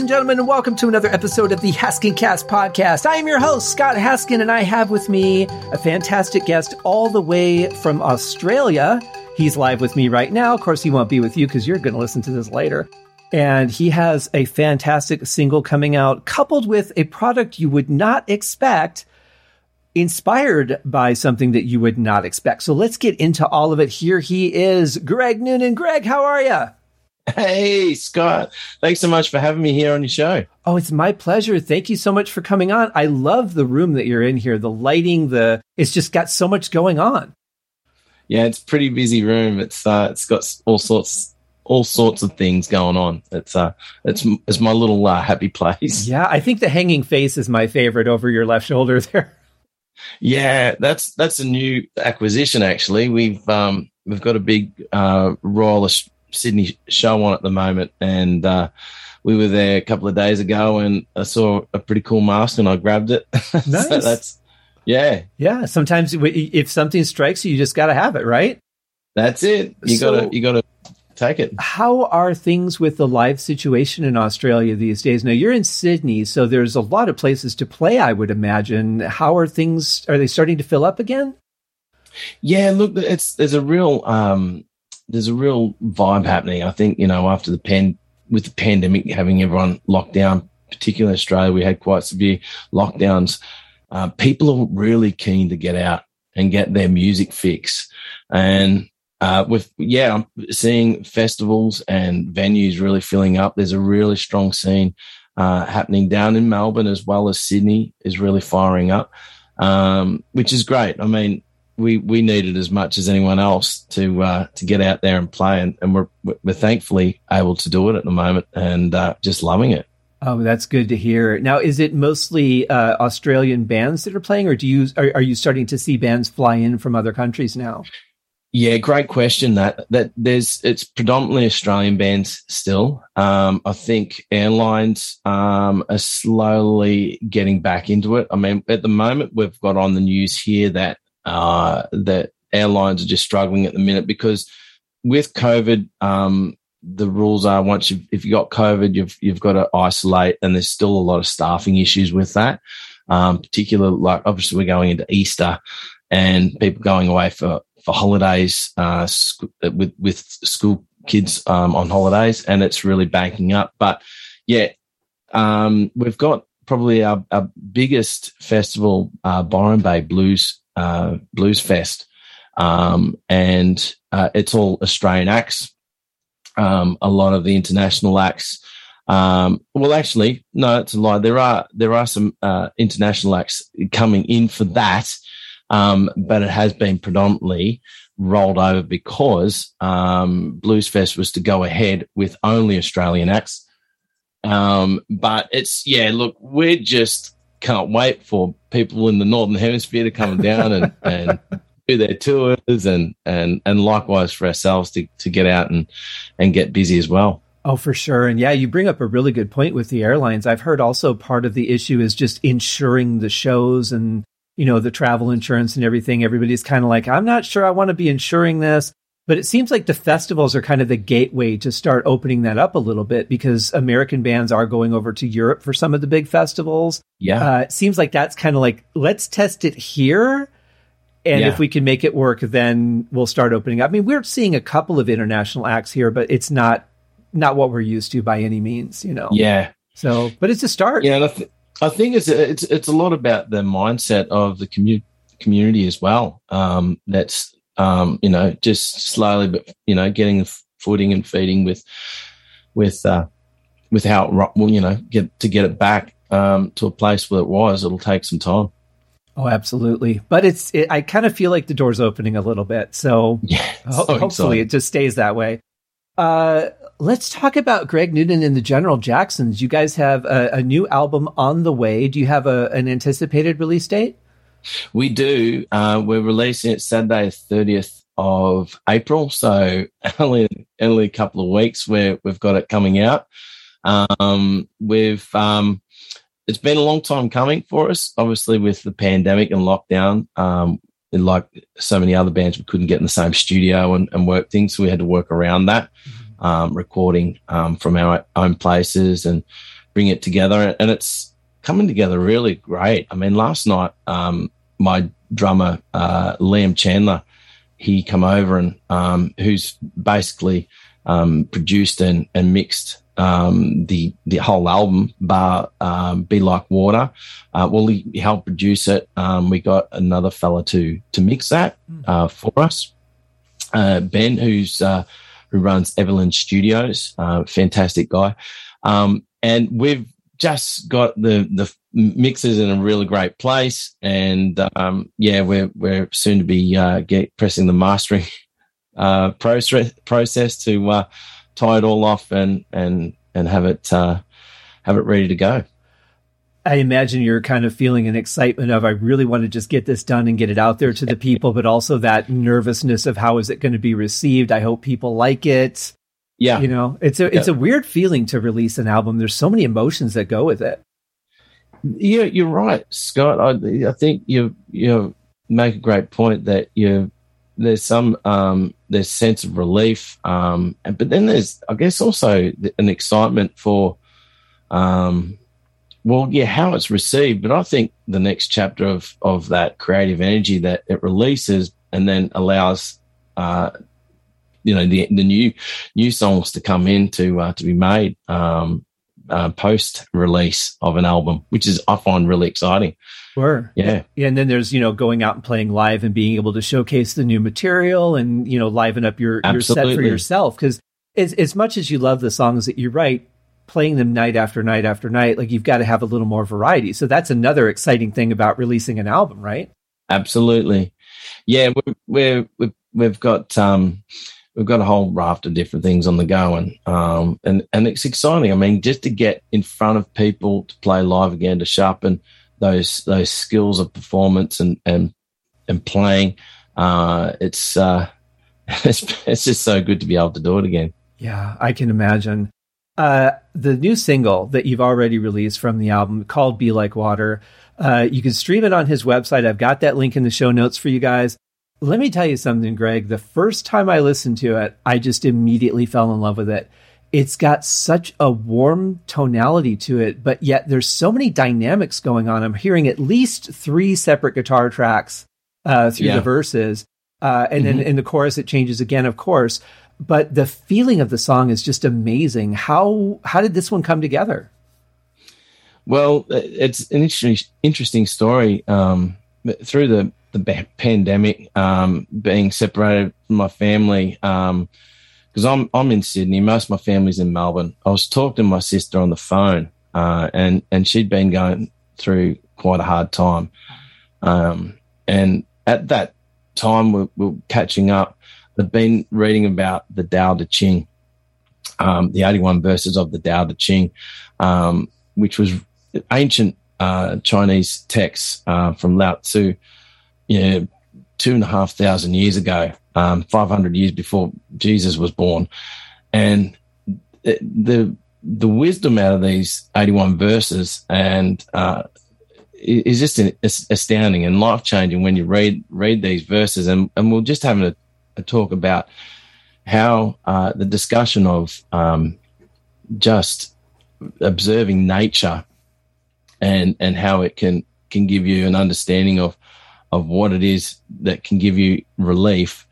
ladies and gentlemen, and welcome to another episode of the Haskin Cast podcast. I am your host, Scott Haskin, and I have with me a fantastic guest all the way from Australia. He's live with me right now. Of course, he won't be with you because you're going to listen to this later. And he has a fantastic single coming out, coupled with a product you would not expect, inspired by something that you would not expect. So let's get into all of it. Here he is, Greg Nunan. Greg, how are you? Hey, Scott. Thanks so much for having me here on your show. Oh, it's my pleasure. Thank you so much for coming on. I love the room that you're in here. The lighting, the it's just got so much going on. Yeah, it's a pretty busy room. It's uh it's got all sorts all sorts of things going on. It's uh it's it's my little uh, happy place. Yeah, I think the hanging face is my favorite over your left shoulder there. Yeah, that's that's a new acquisition actually. We've um we've got a big uh Royal Sydney show on at the moment, and uh, we were there a couple of days ago, and I saw a pretty cool mask, and I grabbed it. Nice. so that's yeah, yeah. Sometimes if something strikes you, you just got to have it, right? That's it. You so, gotta you gotta take it. How are things with the live situation in Australia these days? Now you're in Sydney, so there's a lot of places to play. I would imagine. How are things? Are they starting to fill up again? Yeah, look, it's there's a real um, there's a real vibe happening. I think you know after the pen with the pandemic having everyone locked down, particularly Australia, we had quite severe lockdowns. Uh, people are really keen to get out and get their music fix, and uh, with yeah, I'm seeing festivals and venues really filling up. There's a really strong scene uh, happening down in Melbourne as well as Sydney is really firing up, um, which is great. I mean, we we need it as much as anyone else to uh, to get out there and play, and, and we're we're thankfully able to do it at the moment, and uh, just loving it. Oh, that's good to hear. Now, is it mostly uh, Australian bands that are playing, or do you are, are you starting to see bands fly in from other countries now? Yeah, great question. That that there's it's predominantly Australian bands still. Um, I think airlines um, are slowly getting back into it. I mean, at the moment, we've got on the news here that uh, that airlines are just struggling at the minute because with COVID, um, the rules are once you've, if you got COVID, you've you've got to isolate, and there's still a lot of staffing issues with that. Um, particularly, like obviously we're going into Easter, and people going away for for holidays uh, sc- with with school kids um, on holidays, and it's really banking up. But yeah, um, we've got probably our, our biggest festival, uh, Byron Bay Blues uh, Blues Fest, um, and uh, it's all Australian acts. Um, a lot of the international acts. Um, well, actually, no, it's a lie. There are there are some uh, international acts coming in for that, um, but it has been predominantly rolled over because um, Blues Fest was to go ahead with only Australian acts. Um, but it's yeah, look, we're just can't wait for people in the northern hemisphere to come down and, and do their tours and and and likewise for ourselves to to get out and and get busy as well. Oh, for sure. And yeah, you bring up a really good point with the airlines. I've heard also part of the issue is just insuring the shows and, you know, the travel insurance and everything. Everybody's kind of like, I'm not sure I want to be insuring this. But it seems like the festivals are kind of the gateway to start opening that up a little bit because American bands are going over to Europe for some of the big festivals. Yeah. Uh, it seems like that's kind of like, let's test it here. And yeah. if we can make it work, then we'll start opening up. I mean, we're seeing a couple of international acts here, but it's not not what we're used to by any means, you know. Yeah. So, but it's a start. Yeah, I, th- I, think it's it's it's a lot about the mindset of the community community as well. Um, that's um, you know, just slowly, but you know, getting the footing and feeding with, with, uh, with how it, well, you know, get to get it back um, to a place where it was. It'll take some time. Oh, absolutely. But it's, it, I kind of feel like the door's opening a little bit. So, yeah, ho- so hopefully it just stays that way. Uh, let's talk about Greg Nunan and the General Jacksons. You guys have a, a new album on the way. Do you have a, an anticipated release date? We do. Uh, we're releasing it Saturday, 30th of April. So only, only a couple of weeks where we've got it coming out. Um, we've, um, it's been a long time coming for us, obviously with the pandemic and lockdown. Um, and like so many other bands, we couldn't get in the same studio and, and work things. So we had to work around that. Mm-hmm. um, recording um, from our own places and bring it together. And it's coming together really great. I mean, last night, um, my drummer, uh, Liam Chandler, he come over and um, who's basically um, produced and, and mixed um, the the whole album, bar um, "Be Like Water." Uh, well, he helped produce it. Um, we got another fella to to mix that hmm. uh, for us. Uh, ben, who's uh, who runs Evelyn Studios, uh, fantastic guy, um, and we've just got the the mixes in a really great place, and um, yeah, we're we're soon to be uh, get pressing the mastering process process to tie it all off and and and have it uh, have it ready to go. I imagine you're kind of feeling an excitement of I really want to just get this done and get it out there to the people, but also that nervousness of how is it going to be received? I hope people like it. Yeah, you know, it's a it's yeah. a weird feeling to release an album. There's so many emotions that go with it. Yeah, you're right, Scott. I, I think you you make a great point that you there's some um, there's sense of relief, um, but then there's I guess also an excitement for, um, well, yeah, how it's received. But I think the next chapter of of that creative energy that it releases and then allows, uh, you know, the the new new songs to come in to uh, to be made um, uh, post release of an album, which is I find really exciting. Sure. Yeah. And then there's, you know, going out and playing live and being able to showcase the new material and, you know, liven up your, your set for yourself. Because as, as much as you love the songs that you write, playing them night after night after night, like you've got to have a little more variety. So that's another exciting thing about releasing an album, right? Absolutely. Yeah. We're, we're, we've, we've got, um, we've got a whole raft of different things on the go and um and and it's exciting i mean just to get in front of people to play live again to sharpen those those skills of performance and and and playing. Uh, it's uh, it's it's just so good to be able to do it again. Yeah, I can imagine. Uh, the new single that you've already released from the album called "Be Like Water." Uh, you can stream it on his website. I've got that link in the show notes for you guys. Let me tell you something, Greg. The first time I listened to it, I just immediately fell in love with it it's got such a warm tonality to it, but yet there's so many dynamics going on. I'm hearing at least three separate guitar tracks uh, through yeah. the verses, uh, and mm-hmm. then in the chorus it changes again, of course. But the feeling of the song is just amazing. How how did this one come together? Well, it's an interesting interesting story. Um, through the the pandemic, um, being separated from my family. Um, because I'm I'm in Sydney. Most of my family's in Melbourne. I was talking to my sister on the phone, uh, and and she'd been going through quite a hard time. Um, and at that time, we, we were catching up. I'd been reading about the Tao Te Ching, um, the 81 verses of the Tao Te Ching, um, which was ancient uh, Chinese texts uh, from Lao Tzu, you know, two and a half thousand years ago um, 500 years before Jesus was born. And the the wisdom out of these 81 verses and uh, is just astounding and life changing when you read read these verses. And, and we're just having a, a talk about how uh, the discussion of um, just observing nature and and how it can can give you an understanding of of what it is that can give you relief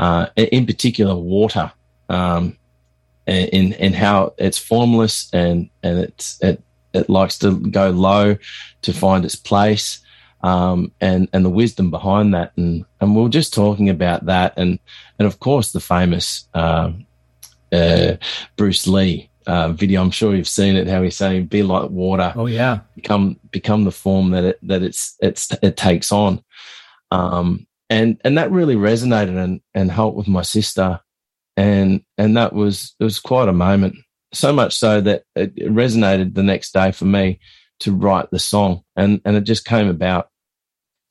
uh, in particular water, um, in in how it's formless and and it's it it likes to go low to find its place, um, and and the wisdom behind that, and and we are just talking about that, and and of course the famous uh, uh, Bruce Lee. Uh, video. I'm sure you've seen it. How he's saying, "Be like water." Oh yeah, become become the form that it that it's it's it takes on. Um, and and that really resonated and and helped with my sister. And and that was it was quite a moment. So much so that it, resonated the next day for me to write the song. And and it just came about.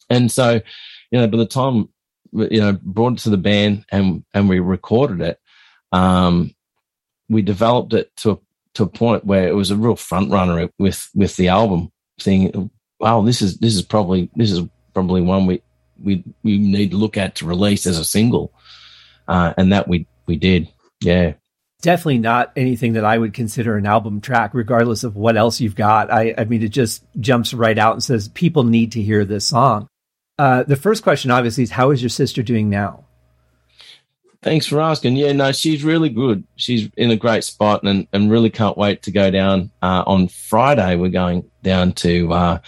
And so you know by the time you know brought it to the band and and we recorded it um we developed it to a to a point where it was a real front runner with with the album saying wow this is this is probably this is probably one we we we need to look at to release as a single, uh, and that we we did. Yeah. definitely not anything that I would consider an album track, regardless of what else you've got. I, I mean, it just jumps right out and says people need to hear this song. Uh, the first question, obviously, is how is your sister doing now? Thanks for asking. Yeah, no, she's really good. She's in a great spot and, and really can't wait to go down. Uh, on Friday, we're going down to uh,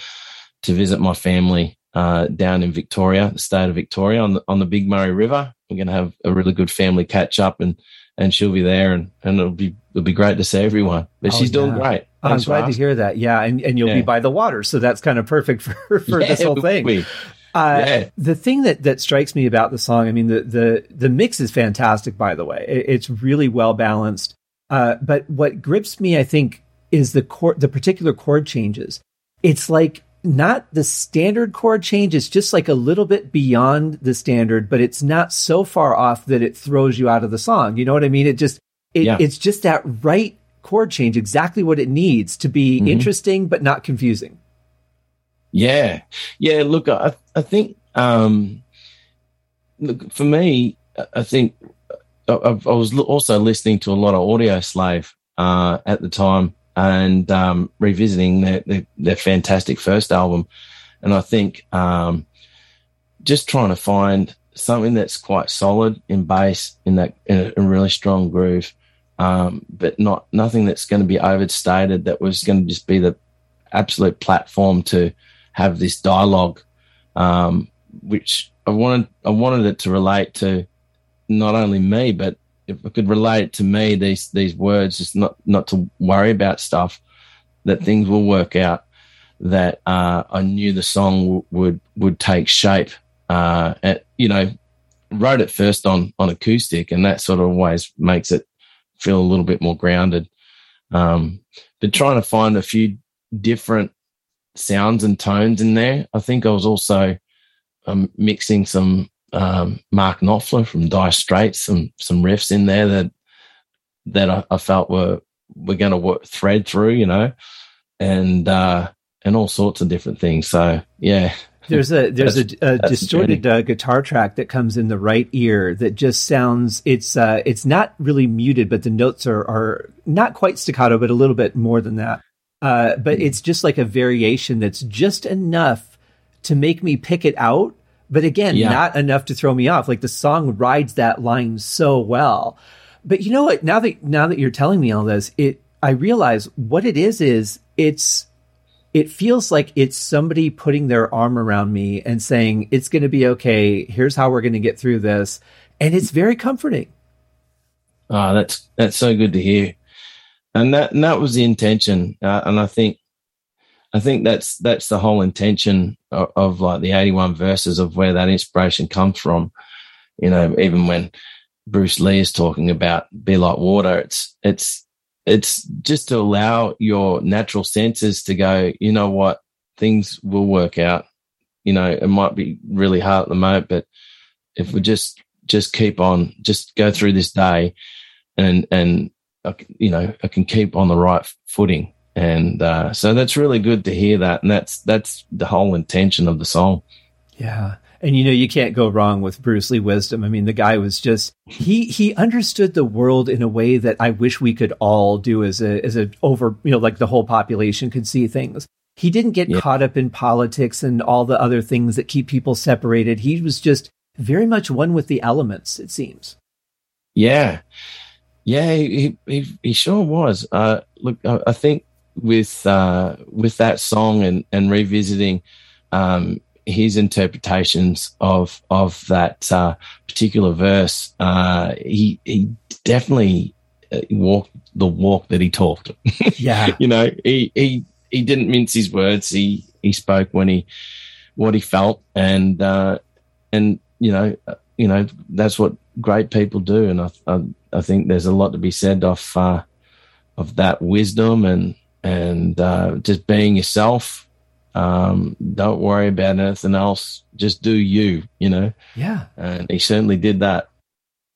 to visit my family uh, down in Victoria, the state of Victoria, on the on the Big Murray River. We're going to have a really good family catch up, and and she'll be there, and, and it'll be it'll be great to see everyone. But oh, she's yeah. doing great. Thanks I'm glad to hear that. Yeah, and and you'll yeah. be by the water, so that's kind of perfect for for yeah, this whole thing. Uh, yeah. The thing that, that strikes me about the song, I mean, the, the, the mix is fantastic, by the way. It, it's really well balanced. Uh, but what grips me, I think, is the chord, the particular chord changes. It's like not the standard chord change. It's just like a little bit beyond the standard, but it's not so far off that it throws you out of the song. You know what I mean? It just, it, yeah. it's just that right chord change, exactly what it needs to be mm-hmm. interesting, but not confusing. Yeah, yeah. Look, I I think um, look for me, I think I, I, was also listening to a lot of Audioslave uh, at the time and um, revisiting their, their, their fantastic first album, and I think um, just trying to find something that's quite solid in bass in that in a, really strong groove. Um, but not nothing that's going to be overstated. That was going to just be the absolute platform to have this dialogue, um, which I wanted. I wanted it to relate to not only me, but if I could relate it to me, these these words, just not not to worry about stuff, that things will work out. That uh, I knew the song w- would would take shape. Uh, and, you know, wrote it first on on acoustic, and that sort of always makes it feel a little bit more grounded. Um, but trying to find a few different sounds and tones in there. I think I was also um, mixing some um, Mark Knopfler from Dire Straits, some some riffs in there that that I, I felt were were going to work thread through, you know, and uh, and all sorts of different things. So yeah. There's a there's a, a distorted uh, guitar track that comes in the right ear that just sounds it's uh, it's not really muted, but the notes are are not quite staccato, but a little bit more than that. Uh, but mm. it's just like a variation that's just enough to make me pick it out. But again, yeah. not enough to throw me off. Like the song rides that line so well. But you know what? Now that now that you're telling me all this, it I realize what it is is it's it feels like it's somebody putting their arm around me and saying it's going to be okay. Here's how we're going to get through this, and it's very comforting. Oh, that's that's so good to hear and that and that was the intention uh, and i think i think that's that's the whole intention of, like the 81 verses of where that inspiration comes from. You know even when bruce lee is talking about be like water it's it's it's just to allow your natural senses to go you know what? Things will work out. You know it might be really hard at the moment but if we just just keep on just go through this day and and uh, you know, I can keep on the right footing. And uh, so that's really good to hear that. And that's that's the whole intention of the song. Yeah. And you know, you can't go wrong with Bruce Lee wisdom. I mean, the guy was just he he understood the world in a way that I wish we could all do as a as a over, you know, like the whole population could see things. He didn't get yeah. caught up in politics and all the other things that keep people separated. He was just very much one with the elements, it seems. Yeah. Yeah, he he, he sure was. Uh, look, I, I, think with uh, with that song and and revisiting um, his interpretations of of that uh, particular verse, uh, he he definitely uh, walked the walk that he talked. Yeah, you know, he he he didn't mince his words. He he spoke when he what he felt, and uh, and you know you know that's what great people do, and I, I I think there's a lot to be said of uh, of that wisdom and and uh, just being yourself. Um, don't worry about anything else. Just do you. You know. Yeah. And he certainly did that.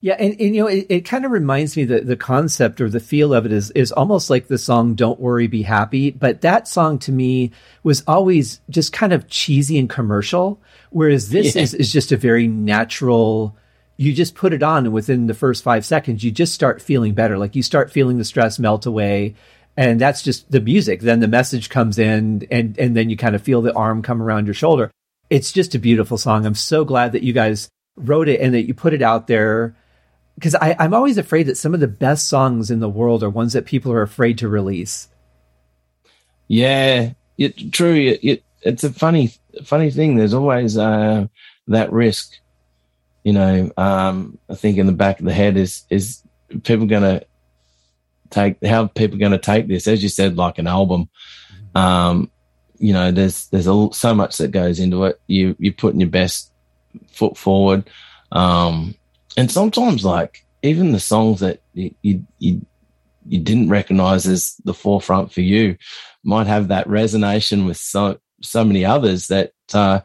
Yeah, and, and you know, it, it kind of reminds me that the concept or the feel of it is is almost like the song "Don't Worry, Be Happy." But that song to me was always just kind of cheesy and commercial, whereas this yeah. is is just a very natural you just put it on and within the first five seconds you just start feeling better like you start feeling the stress melt away and that's just the music. Then the message comes in and and then you kind of feel the arm come around your shoulder. It's just a beautiful song. I'm so glad that you guys wrote it and that you put it out there because i'm always afraid that some of the best songs in the world are ones that people are afraid to release. Yeah it, true. It, it, it's a funny funny thing. There's always uh, that risk. You know, um, I think in the back of the head is is people going to take how people going to take this? As you said, like an album. Um, you know, there's there's a, so much that goes into it. You you're putting your best foot forward, um, and sometimes like even the songs that you, you you you didn't recognize as the forefront for you might have that resonation with so so many others that uh,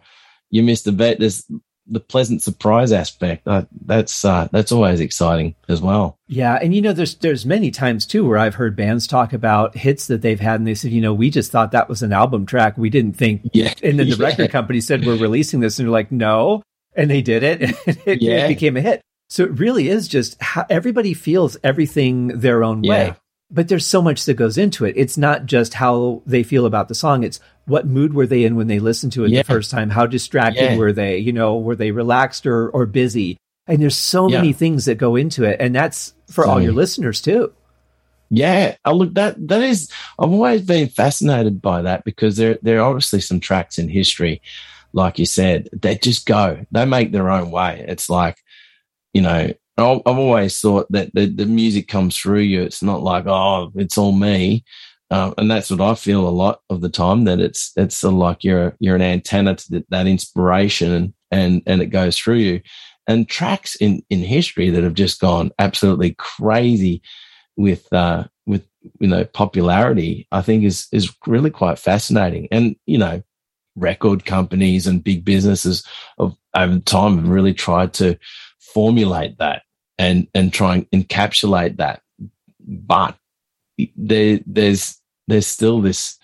you missed a bet. There's the pleasant surprise aspect. Uh, that's uh, that's always exciting as well. Yeah, and you know, there's there's many times too where I've heard bands talk about hits that they've had, and they said, you know, we just thought that was an album track. We didn't think. Yeah. And then the yeah. record company said we're releasing this, and they're like, no, and they did it, and it, Yeah. it became a hit. So it really is just how everybody feels everything their own way. But there's so much that goes into it. It's not just how they feel about the song. It's what mood were they in when they listened to it Yeah. the first time? How distracted Yeah. were they? You know, were they relaxed or, or busy? And there's so Yeah. many things that go into it. And that's for all your mm. listeners too. Yeah, oh, look that that is. I've always been fascinated by that because there there are obviously some tracks in history, like you said, they just go. They make their own way. It's like, you know, I've I've always thought that the the music comes through you. It's not like oh, it's all me. Um, and that's what I feel a lot of the time. That it's it's like you're you're an antenna to that, that inspiration, and and and it goes through you. And tracks in in history that have just gone absolutely crazy with uh, with you know popularity, I think is is really quite fascinating. And you know, record companies and big businesses of over time have really tried to formulate that and and try and encapsulate that. But there there's there's still this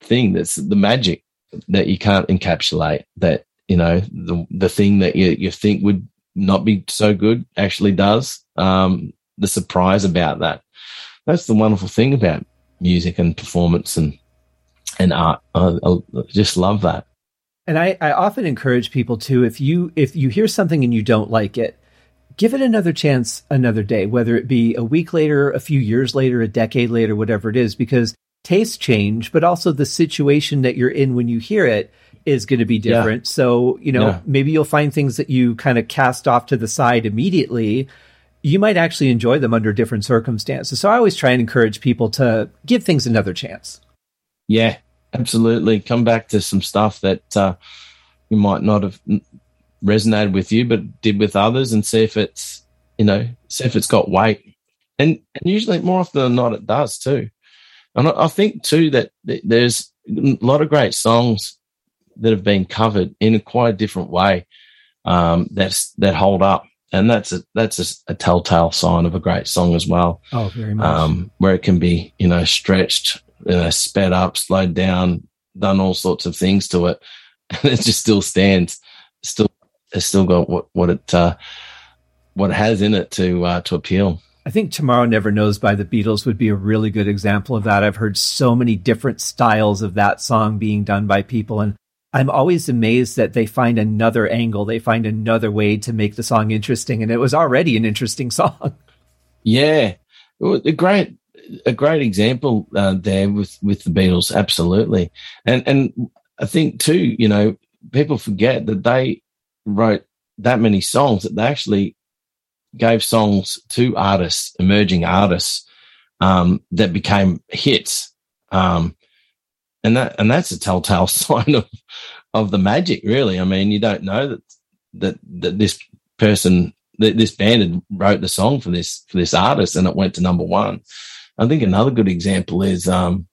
thing that's the magic that you can't encapsulate. That you know the the thing that you you think would not be so good actually does. Um, the surprise about that. That's the wonderful thing about music and performance and and art. I, I just love that. And I, I often encourage people to if you if you hear something and you don't like it, give it another chance another day, whether it be a week later, a few years later, a decade later, whatever it is, because tastes change, but also the situation that you're in when you hear it is going to be Yeah. different. So, you know, Yeah. maybe you'll find things that you kind of cast off to the side immediately. You might actually enjoy them under different circumstances. So I always try and encourage people to give things another chance. Yeah, absolutely. Come back to some stuff that uh, you might not have resonated with you, but did with others, and see if it's you know see if it's got weight. And, and usually, more often than not, it does too. And I, think too that there's a lot of great songs that have been covered in a quite a different way um, that's that hold up, and that's a that's a, a telltale sign of a great song as well Oh, very much. um, where it can be, you know, stretched, you know, sped up, slowed down, done all sorts of things to it, and it just still stands. Still, it's still got what what it uh, what it has in it to uh, to appeal. I think Tomorrow Never Knows by the Beatles would be a really good example of that. I've heard so many different styles of that song being done by people, and I'm always amazed that they find another angle, they find another way to make the song interesting, and it was already an interesting song. Yeah, a great a great example uh, there with with the Beatles, absolutely, and and I think too, you know, people forget that they wrote that many songs that they actually gave songs to artists, emerging artists, um, that became hits, um, and that and that's a telltale sign of of the magic, really. I mean, you don't know that that that this person th- this band had wrote the song for this for this artist and it went to number one. I think another good example is um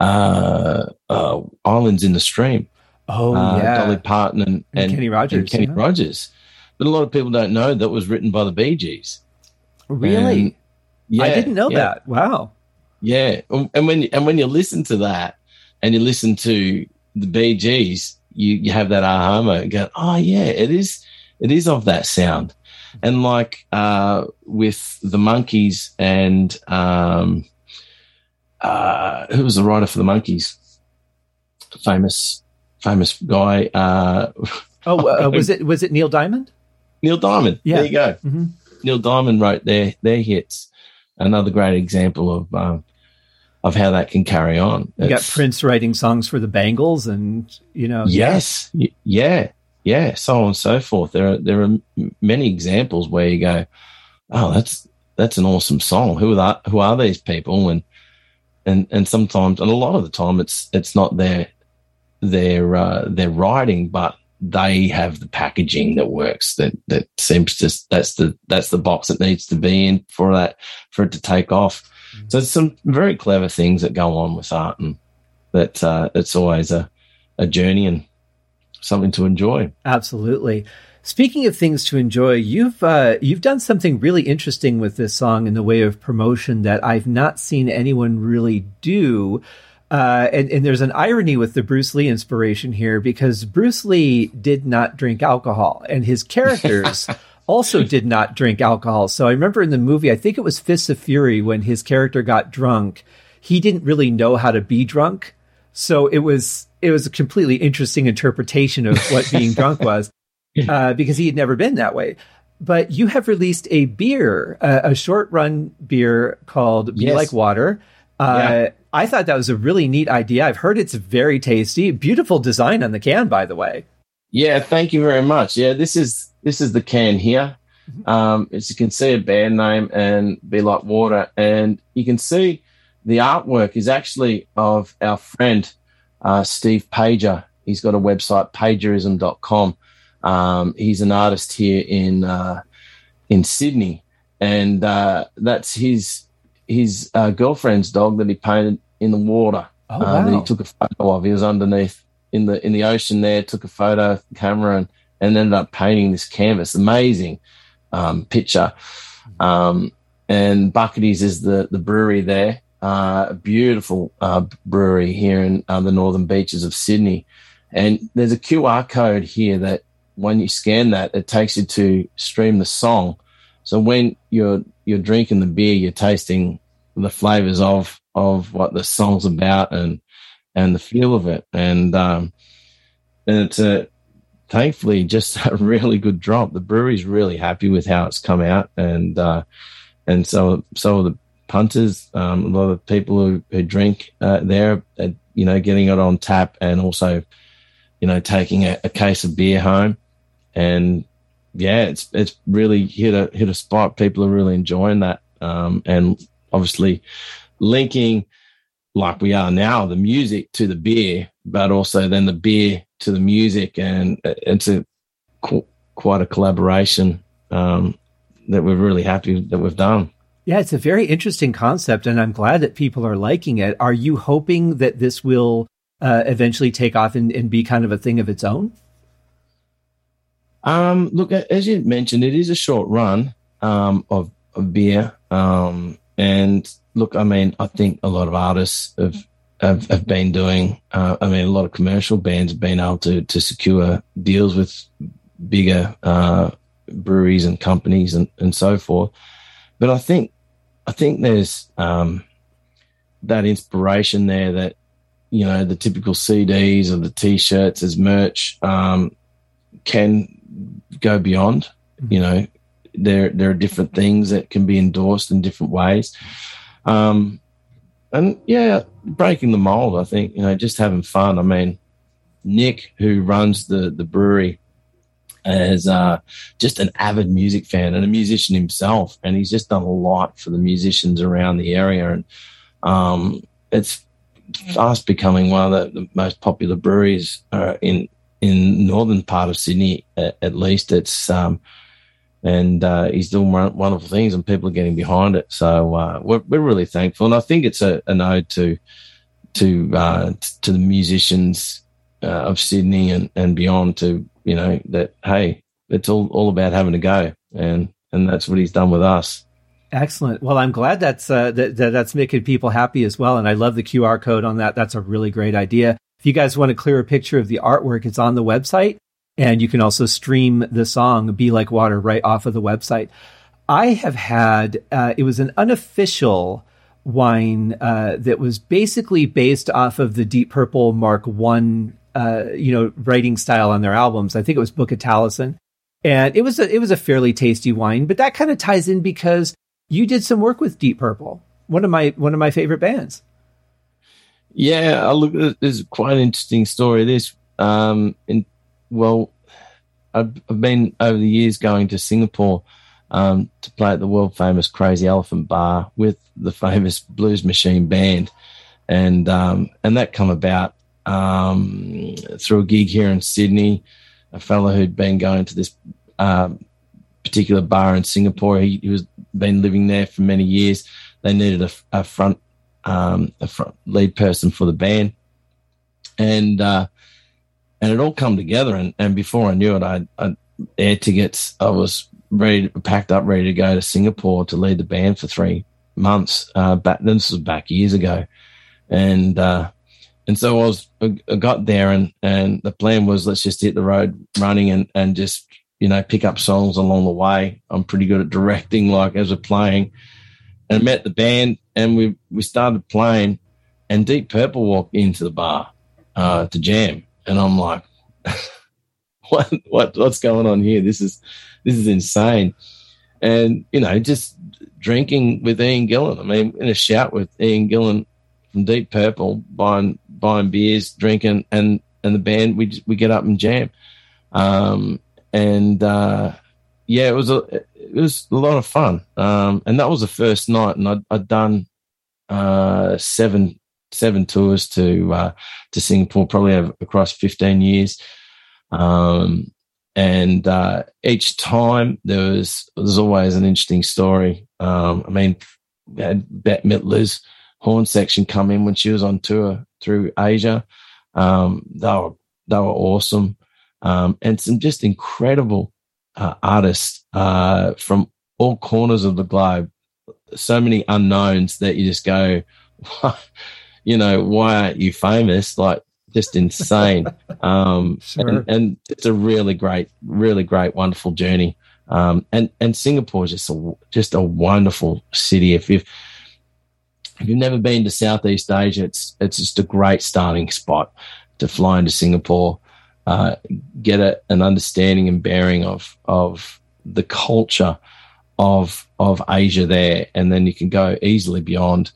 uh, uh Islands in the Stream. Oh uh, yeah, Dolly Parton and, And Kenny Rogers, and Kenny yeah. Rogers. But a lot of people don't know that was written by the Bee Gees. really? And- Yeah, I didn't know yeah, that. Wow. Yeah, and when and when you listen to that and you listen to the Bee Gees, you you have that aha moment. and Go, oh yeah, it is. it is of that sound. And like uh, with the Monkees and um, uh, who was the writer for the Monkees? Famous, famous guy. Uh, oh, uh, was it was it Neil Diamond? Neil Diamond. Yeah. There you go. Mm-hmm. Neil Diamond wrote their their hits. Another great example of um, of how that can carry on. You got Prince writing songs for the Bangles, and you know, yes, yeah. yeah, yeah, so on and so forth. There are there are many examples where you go, oh, that's that's an awesome song. Who are that? Who are these people? And and and sometimes, and a lot of the time, it's it's not their their uh, their writing, but they have the packaging that works. That that seems to that's the that's the box that needs to be in for that for it to take off. Mm-hmm. So there's some very clever things that go on with art, and that uh, it's always a a journey and something to enjoy. Absolutely. Speaking of things to enjoy, you've uh, you've done something really interesting with this song in the way of promotion that I've not seen anyone really do. Uh, and, and there's an irony with the Bruce Lee inspiration here because Bruce Lee did not drink alcohol, and his characters also did not drink alcohol. So I remember in the movie, I think it was Fists of Fury, when his character got drunk, he didn't really know how to be drunk. So it was it was a completely interesting interpretation of what being drunk was uh, because he had never been that way. But you have released a beer, uh, a short run beer called Be yes. Like Water. Uh, yeah. I thought that was a really neat idea. I've heard it's very tasty. Beautiful design on the can, by the way. Yeah, thank you very much. Yeah, this is this is the can here. Mm-hmm. Um, as you can see, a band name and Be Like Water, and you can see the artwork is actually of our friend uh, Steve Pager. He's got a website, pagerism.com. Um, he's an artist here in uh, in Sydney, and uh, that's his his uh, girlfriend's dog that he painted in the water. Oh, wow. Uh, that he took a photo of. He was underneath in the in the ocean there. Took a photo, camera, and, and ended up painting this canvas. Amazing um, picture. Um, and Bucketty's is the the brewery there uh, a beautiful uh, brewery here in uh, the northern beaches of Sydney. And there's a QR code here that when you scan that, it takes you to stream the song. So when you're you're drinking the beer, you're tasting the flavors of of what the song's about and and the feel of it. And um, and it's a thankfully just a really good drop. The brewery's really happy with how it's come out, and uh, and so so the punters, um, a lot of people who, who drink uh, there, uh, you know, getting it on tap and also, you know, taking a, a, case of beer home. And yeah, it's it's really hit a hit a spot. People are really enjoying that, um, and obviously linking like we are now the music to the beer, but also then the beer to the music, and it's a qu- quite a collaboration um, that we're really happy that we've done. Yeah, it's a very interesting concept, and I'm glad that people are liking it. Are you hoping that this will uh, eventually take off and, and, be kind of a thing of its own? Um, look, as you mentioned, it is a short run um, of, of, beer, um, and look, I mean, I think a lot of artists have have, have been doing. Uh, I mean, a lot of commercial bands have been able to to secure deals with bigger uh, breweries and companies and, and so forth. But I think I think there's um, that inspiration there that you know the typical CDs or the T-shirts as merch um, can go beyond. You know, there there are different things that can be endorsed in different ways. Um, and yeah, breaking the mold. I think you know, just having fun. I mean, Nick, who runs the the brewery, as uh, just an avid music fan and a musician himself, and he's just done a lot for the musicians around the area, and um, it's fast becoming one of the, the most popular breweries uh, in in northern part of Sydney, at, at least. It's um, and uh, he's doing wonderful things, and people are getting behind it. So uh, we're we're really thankful, and I think it's a, an ode to to uh, to the musicians uh, of Sydney and, and beyond to you know that hey, it's all all about having a go, and and that's what he's done with us. Excellent. Well, I'm glad that's uh, that, that, that's making people happy as well, and I love the QR code on that. That's a really great idea. If you guys want a clearer picture of the artwork, it's on the website And you can also stream the song Be Like Water right off of the website. I have had, uh, it was an unofficial wine uh, that was basically based off of the Deep Purple Mark One, uh, you know, writing style on their albums. I think it was Book of Taliesyn, and it was a, it was a fairly tasty wine. But that kind of ties in because you did some work with Deep Purple, one of my one of my favorite bands. Yeah, I look. There's quite an interesting story. This, um, in well, I've, I've been over the years going to Singapore um, to play at the world famous Crazy Elephant Bar with the famous Blues Machine Band, and um, and that come about um, through a gig here in Sydney. A fellow who'd been going to this um, particular bar in Singapore. He, he, was been living there for many years. They needed a, a front um, a front lead person for the band, and uh, and it all come together. And, and before I knew it, I, I air tickets. I was ready, packed up, ready to go to Singapore to lead the band for three months. Uh, back this was back years ago, and uh, and so I was I got there, and and the plan was let's just hit the road running and and just you know pick up songs along the way. I'm pretty good at directing, like as we're playing, and met the band, and we we started playing, and Deep Purple walked into the bar uh, to jam, and I'm like. what what what's going on here? This is this is insane. And you know, just drinking with Ian Gillan. I mean, in a shout with Ian Gillan from Deep Purple, buying buying beers, drinking, and and the band we we get up and jam. Um, and uh, yeah, it was a it was a lot of fun. Um, and that was the first night, and I'd, I'd done uh, seven seven tours to uh, to Singapore, probably across fifteen years. Um, and uh, each time there was there's always an interesting story. Um, I mean, we had Bette Midler's horn section come in when she was on tour through Asia. Um, they were they were awesome, um, and some just incredible uh, artists uh, from all corners of the globe. So many unknowns that you just go, you know, why aren't you famous? Like just insane. um, sure. and, and, it's a really great, really great, wonderful journey. Um, and and Singapore is just a just a wonderful city. If you've if you've never been to Southeast Asia, it's it's just a great starting spot to fly into Singapore, uh, get a, an understanding and bearing of of the culture of of Asia there, and then you can go easily beyond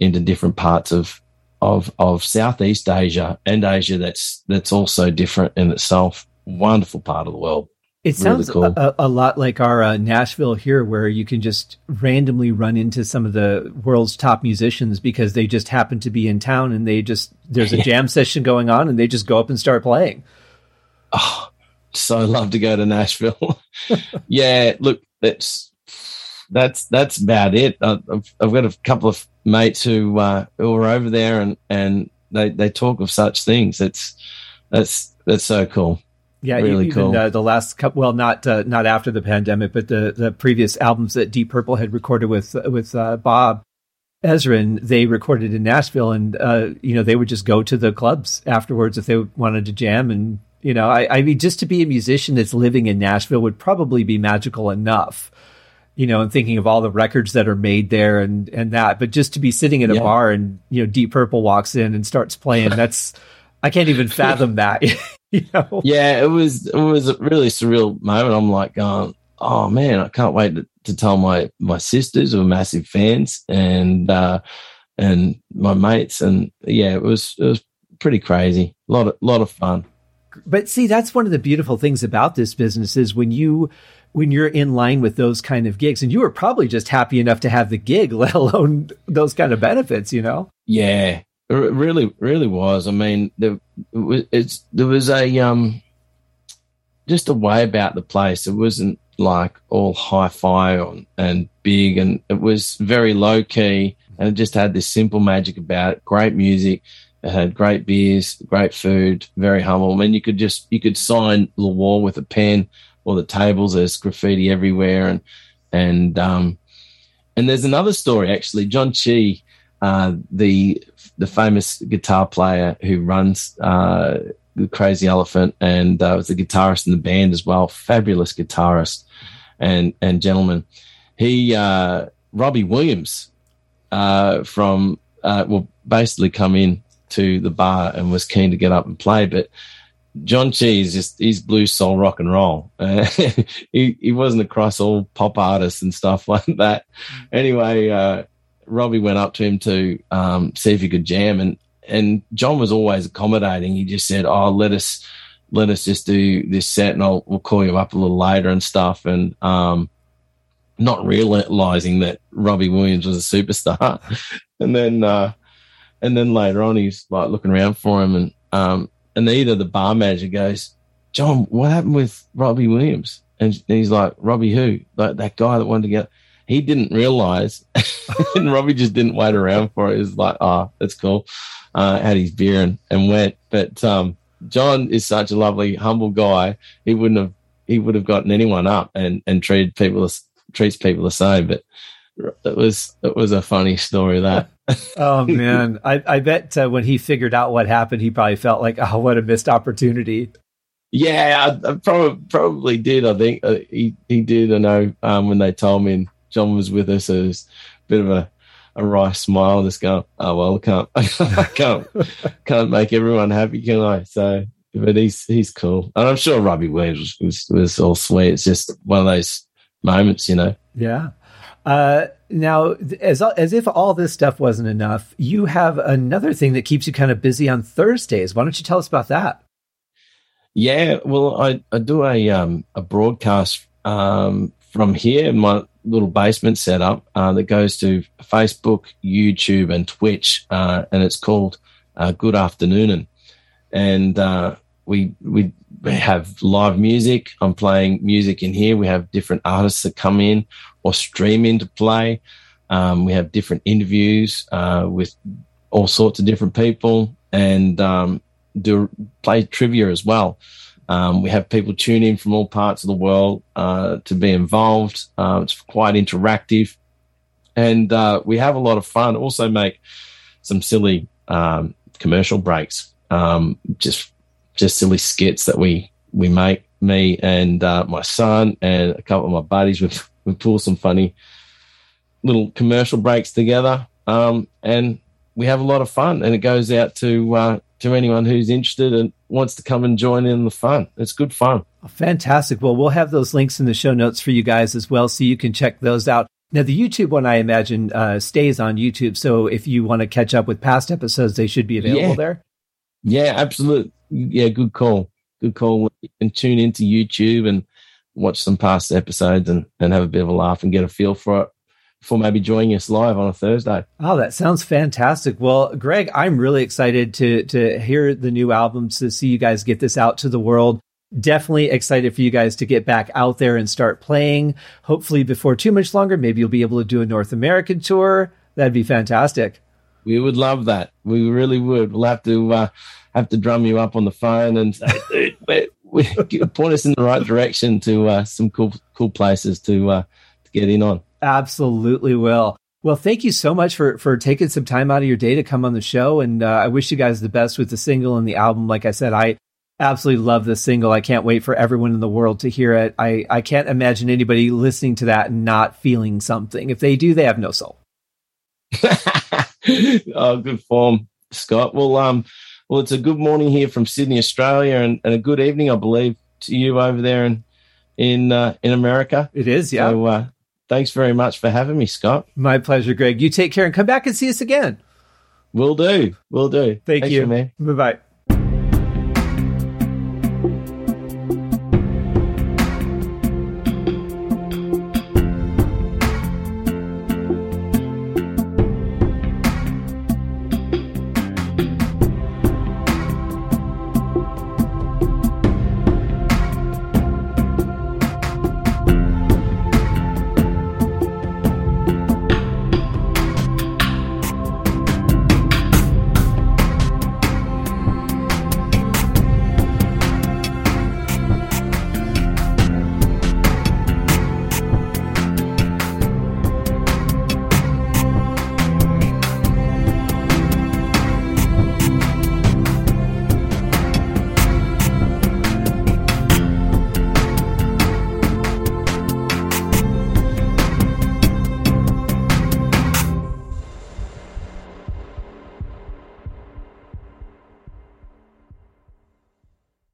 into different parts of of of Southeast Asia and Asia that's that's also different in itself. Wonderful part of the world. It sounds really cool. a, a, lot like our uh, Nashville here, where you can just randomly run into some of the world's top musicians because they just happen to be in town and they just there's a jam session going on and they just go up and start playing. Oh, so love to go to Nashville. yeah, look, that's that's that's about it. I've, I've got a couple of mates who uh, who are over there, and and they they talk of such things. It's that's that's so cool. Yeah, really even, cool. Uh, the last couple, well, not uh, not after the pandemic, but the the previous albums that Deep Purple had recorded with with uh, Bob Ezrin, they recorded in Nashville, and uh, you know they would just go to the clubs afterwards if they wanted to jam. And you know, I, I mean, just to be a musician that's living in Nashville would probably be magical enough you know, and thinking of all the records that are made there and and that. But just to be sitting in a yeah. bar and you know, Deep Purple walks in and starts playing, that's I can't even fathom that. you know? Yeah, it was it was a really surreal moment. I'm like going, oh man, I can't wait to, to tell my my sisters who are massive fans and uh and my mates and yeah, it was it was pretty crazy. A lot of lot of fun. But see, that's one of the beautiful things about this business is when you when you're in line with those kind of gigs and you were probably just happy enough to have the gig let alone those kind of benefits you know? Yeah. It really really was. I mean there it's there was a um just a way about the place. It wasn't like all hi-fi and big and it was very low key and it just had this simple magic about it. Great music it had great beers great food very humble i mean you could just you could sign the wall with a pen or the tables. There's graffiti everywhere, and and um, and there's another story actually. John Chi, uh, the the famous guitar player who runs uh, the Crazy Elephant, and uh, was the guitarist in the band as well. Fabulous guitarist and and gentleman. He uh, Robbie Williams uh, from uh, will basically come in to the bar and was keen to get up and play, but John Cheese just he's blues soul rock and roll. Uh, he he wasn't across all pop artists and stuff like that. Anyway, uh, Robbie went up to him to um, see if he could jam, and and John was always accommodating. He just said, "Oh, let us let us just do this set, and I'll we'll call you up a little later and stuff." And um, not realizing that Robbie Williams was a superstar, and then uh, and then later on, he's like looking around for him, and um, Anita, the bar manager, goes, John, what happened with Robbie Williams? And he's like, Robbie who? Like that guy that wanted to get. He didn't realize, and Robbie just didn't wait around for it. He's like, oh, that's cool. Uh, had his beer and, and went. But um, John is such a lovely, humble guy. He wouldn't have he would have gotten anyone up and and treated people treats people the same. But it was it was a funny story that. Oh man, I, I bet uh, when he figured out what happened, he probably felt like, oh, what a missed opportunity. Yeah, I, I probably probably did. I think uh, he he did. I know um, when they told me and John was with us, it was a bit of a a wry smile, just going, oh well, I can't I can't can't make everyone happy, can I? So, but he's he's cool, and I'm sure Robbie Williams was, was, was all sweet. It's just one of those moments, you know. Yeah. Uh, now, as as if all this stuff wasn't enough, you have another thing that keeps you kind of busy on Thursdays. Why don't you tell us about that? Yeah, well, I, I do a um, a broadcast um, from here in my little basement setup uh, that goes to Facebook, YouTube, and Twitch, uh, and it's called uh, Good Afternooner, and uh, we we have live music. I'm playing music in here. We have different artists that come in or stream into play. Um, we have different interviews uh, with all sorts of different people and um, do play trivia as well. Um, we have people tune in from all parts of the world uh, to be involved. Uh, it's quite interactive, and uh, we have a lot of fun. Also, make some silly um, commercial breaks, um, just just silly skits that we we make. Me and uh, my son and a couple of my buddies. We we pull some funny little commercial breaks together, um, and we have a lot of fun. And it goes out to uh, to anyone who's interested and wants to come and join in the fun. It's good fun. fantastic. Well, we'll have those links in the show notes for you guys as well, so you can check those out. Now, the YouTube one, I imagine, uh, stays on YouTube. So if you want to catch up with past episodes, they should be available yeah. there. Yeah, absolutely. Yeah, good call. Good call. And tune into YouTube and watch some past episodes and, and have a bit of a laugh and get a feel for it before maybe joining us live on a Thursday. Oh, that sounds fantastic. Well, Greg, I'm really excited to to hear the new album, to see you guys get this out to the world. Definitely excited for you guys to get back out there and start playing. Hopefully, before too much longer, maybe you'll be able to do a North American tour. That'd be fantastic. We would love that. We really would. We'll have to uh, have to drum you up on the phone and say, dude, we, point us in the right direction to uh, some cool cool places to uh, to get in on. Absolutely will. Well, thank you so much for for taking some time out of your day to come on the show, and uh, I wish you guys the best with the single and the album. Like I said, I absolutely love the single. I can't wait for everyone in the world to hear it. I I can't imagine anybody listening to that and not feeling something. If they do, they have no soul. oh, good form, Scott. Well, um, well, it's a good morning here from Sydney, Australia, and, and a good evening, I believe, to you over there in in uh, in America. It is, yeah. So, uh, thanks very much for having me, Scott. My pleasure, Greg. You take care and come back and see us again. Will do. Will do. Thank thanks you, man. Bye bye.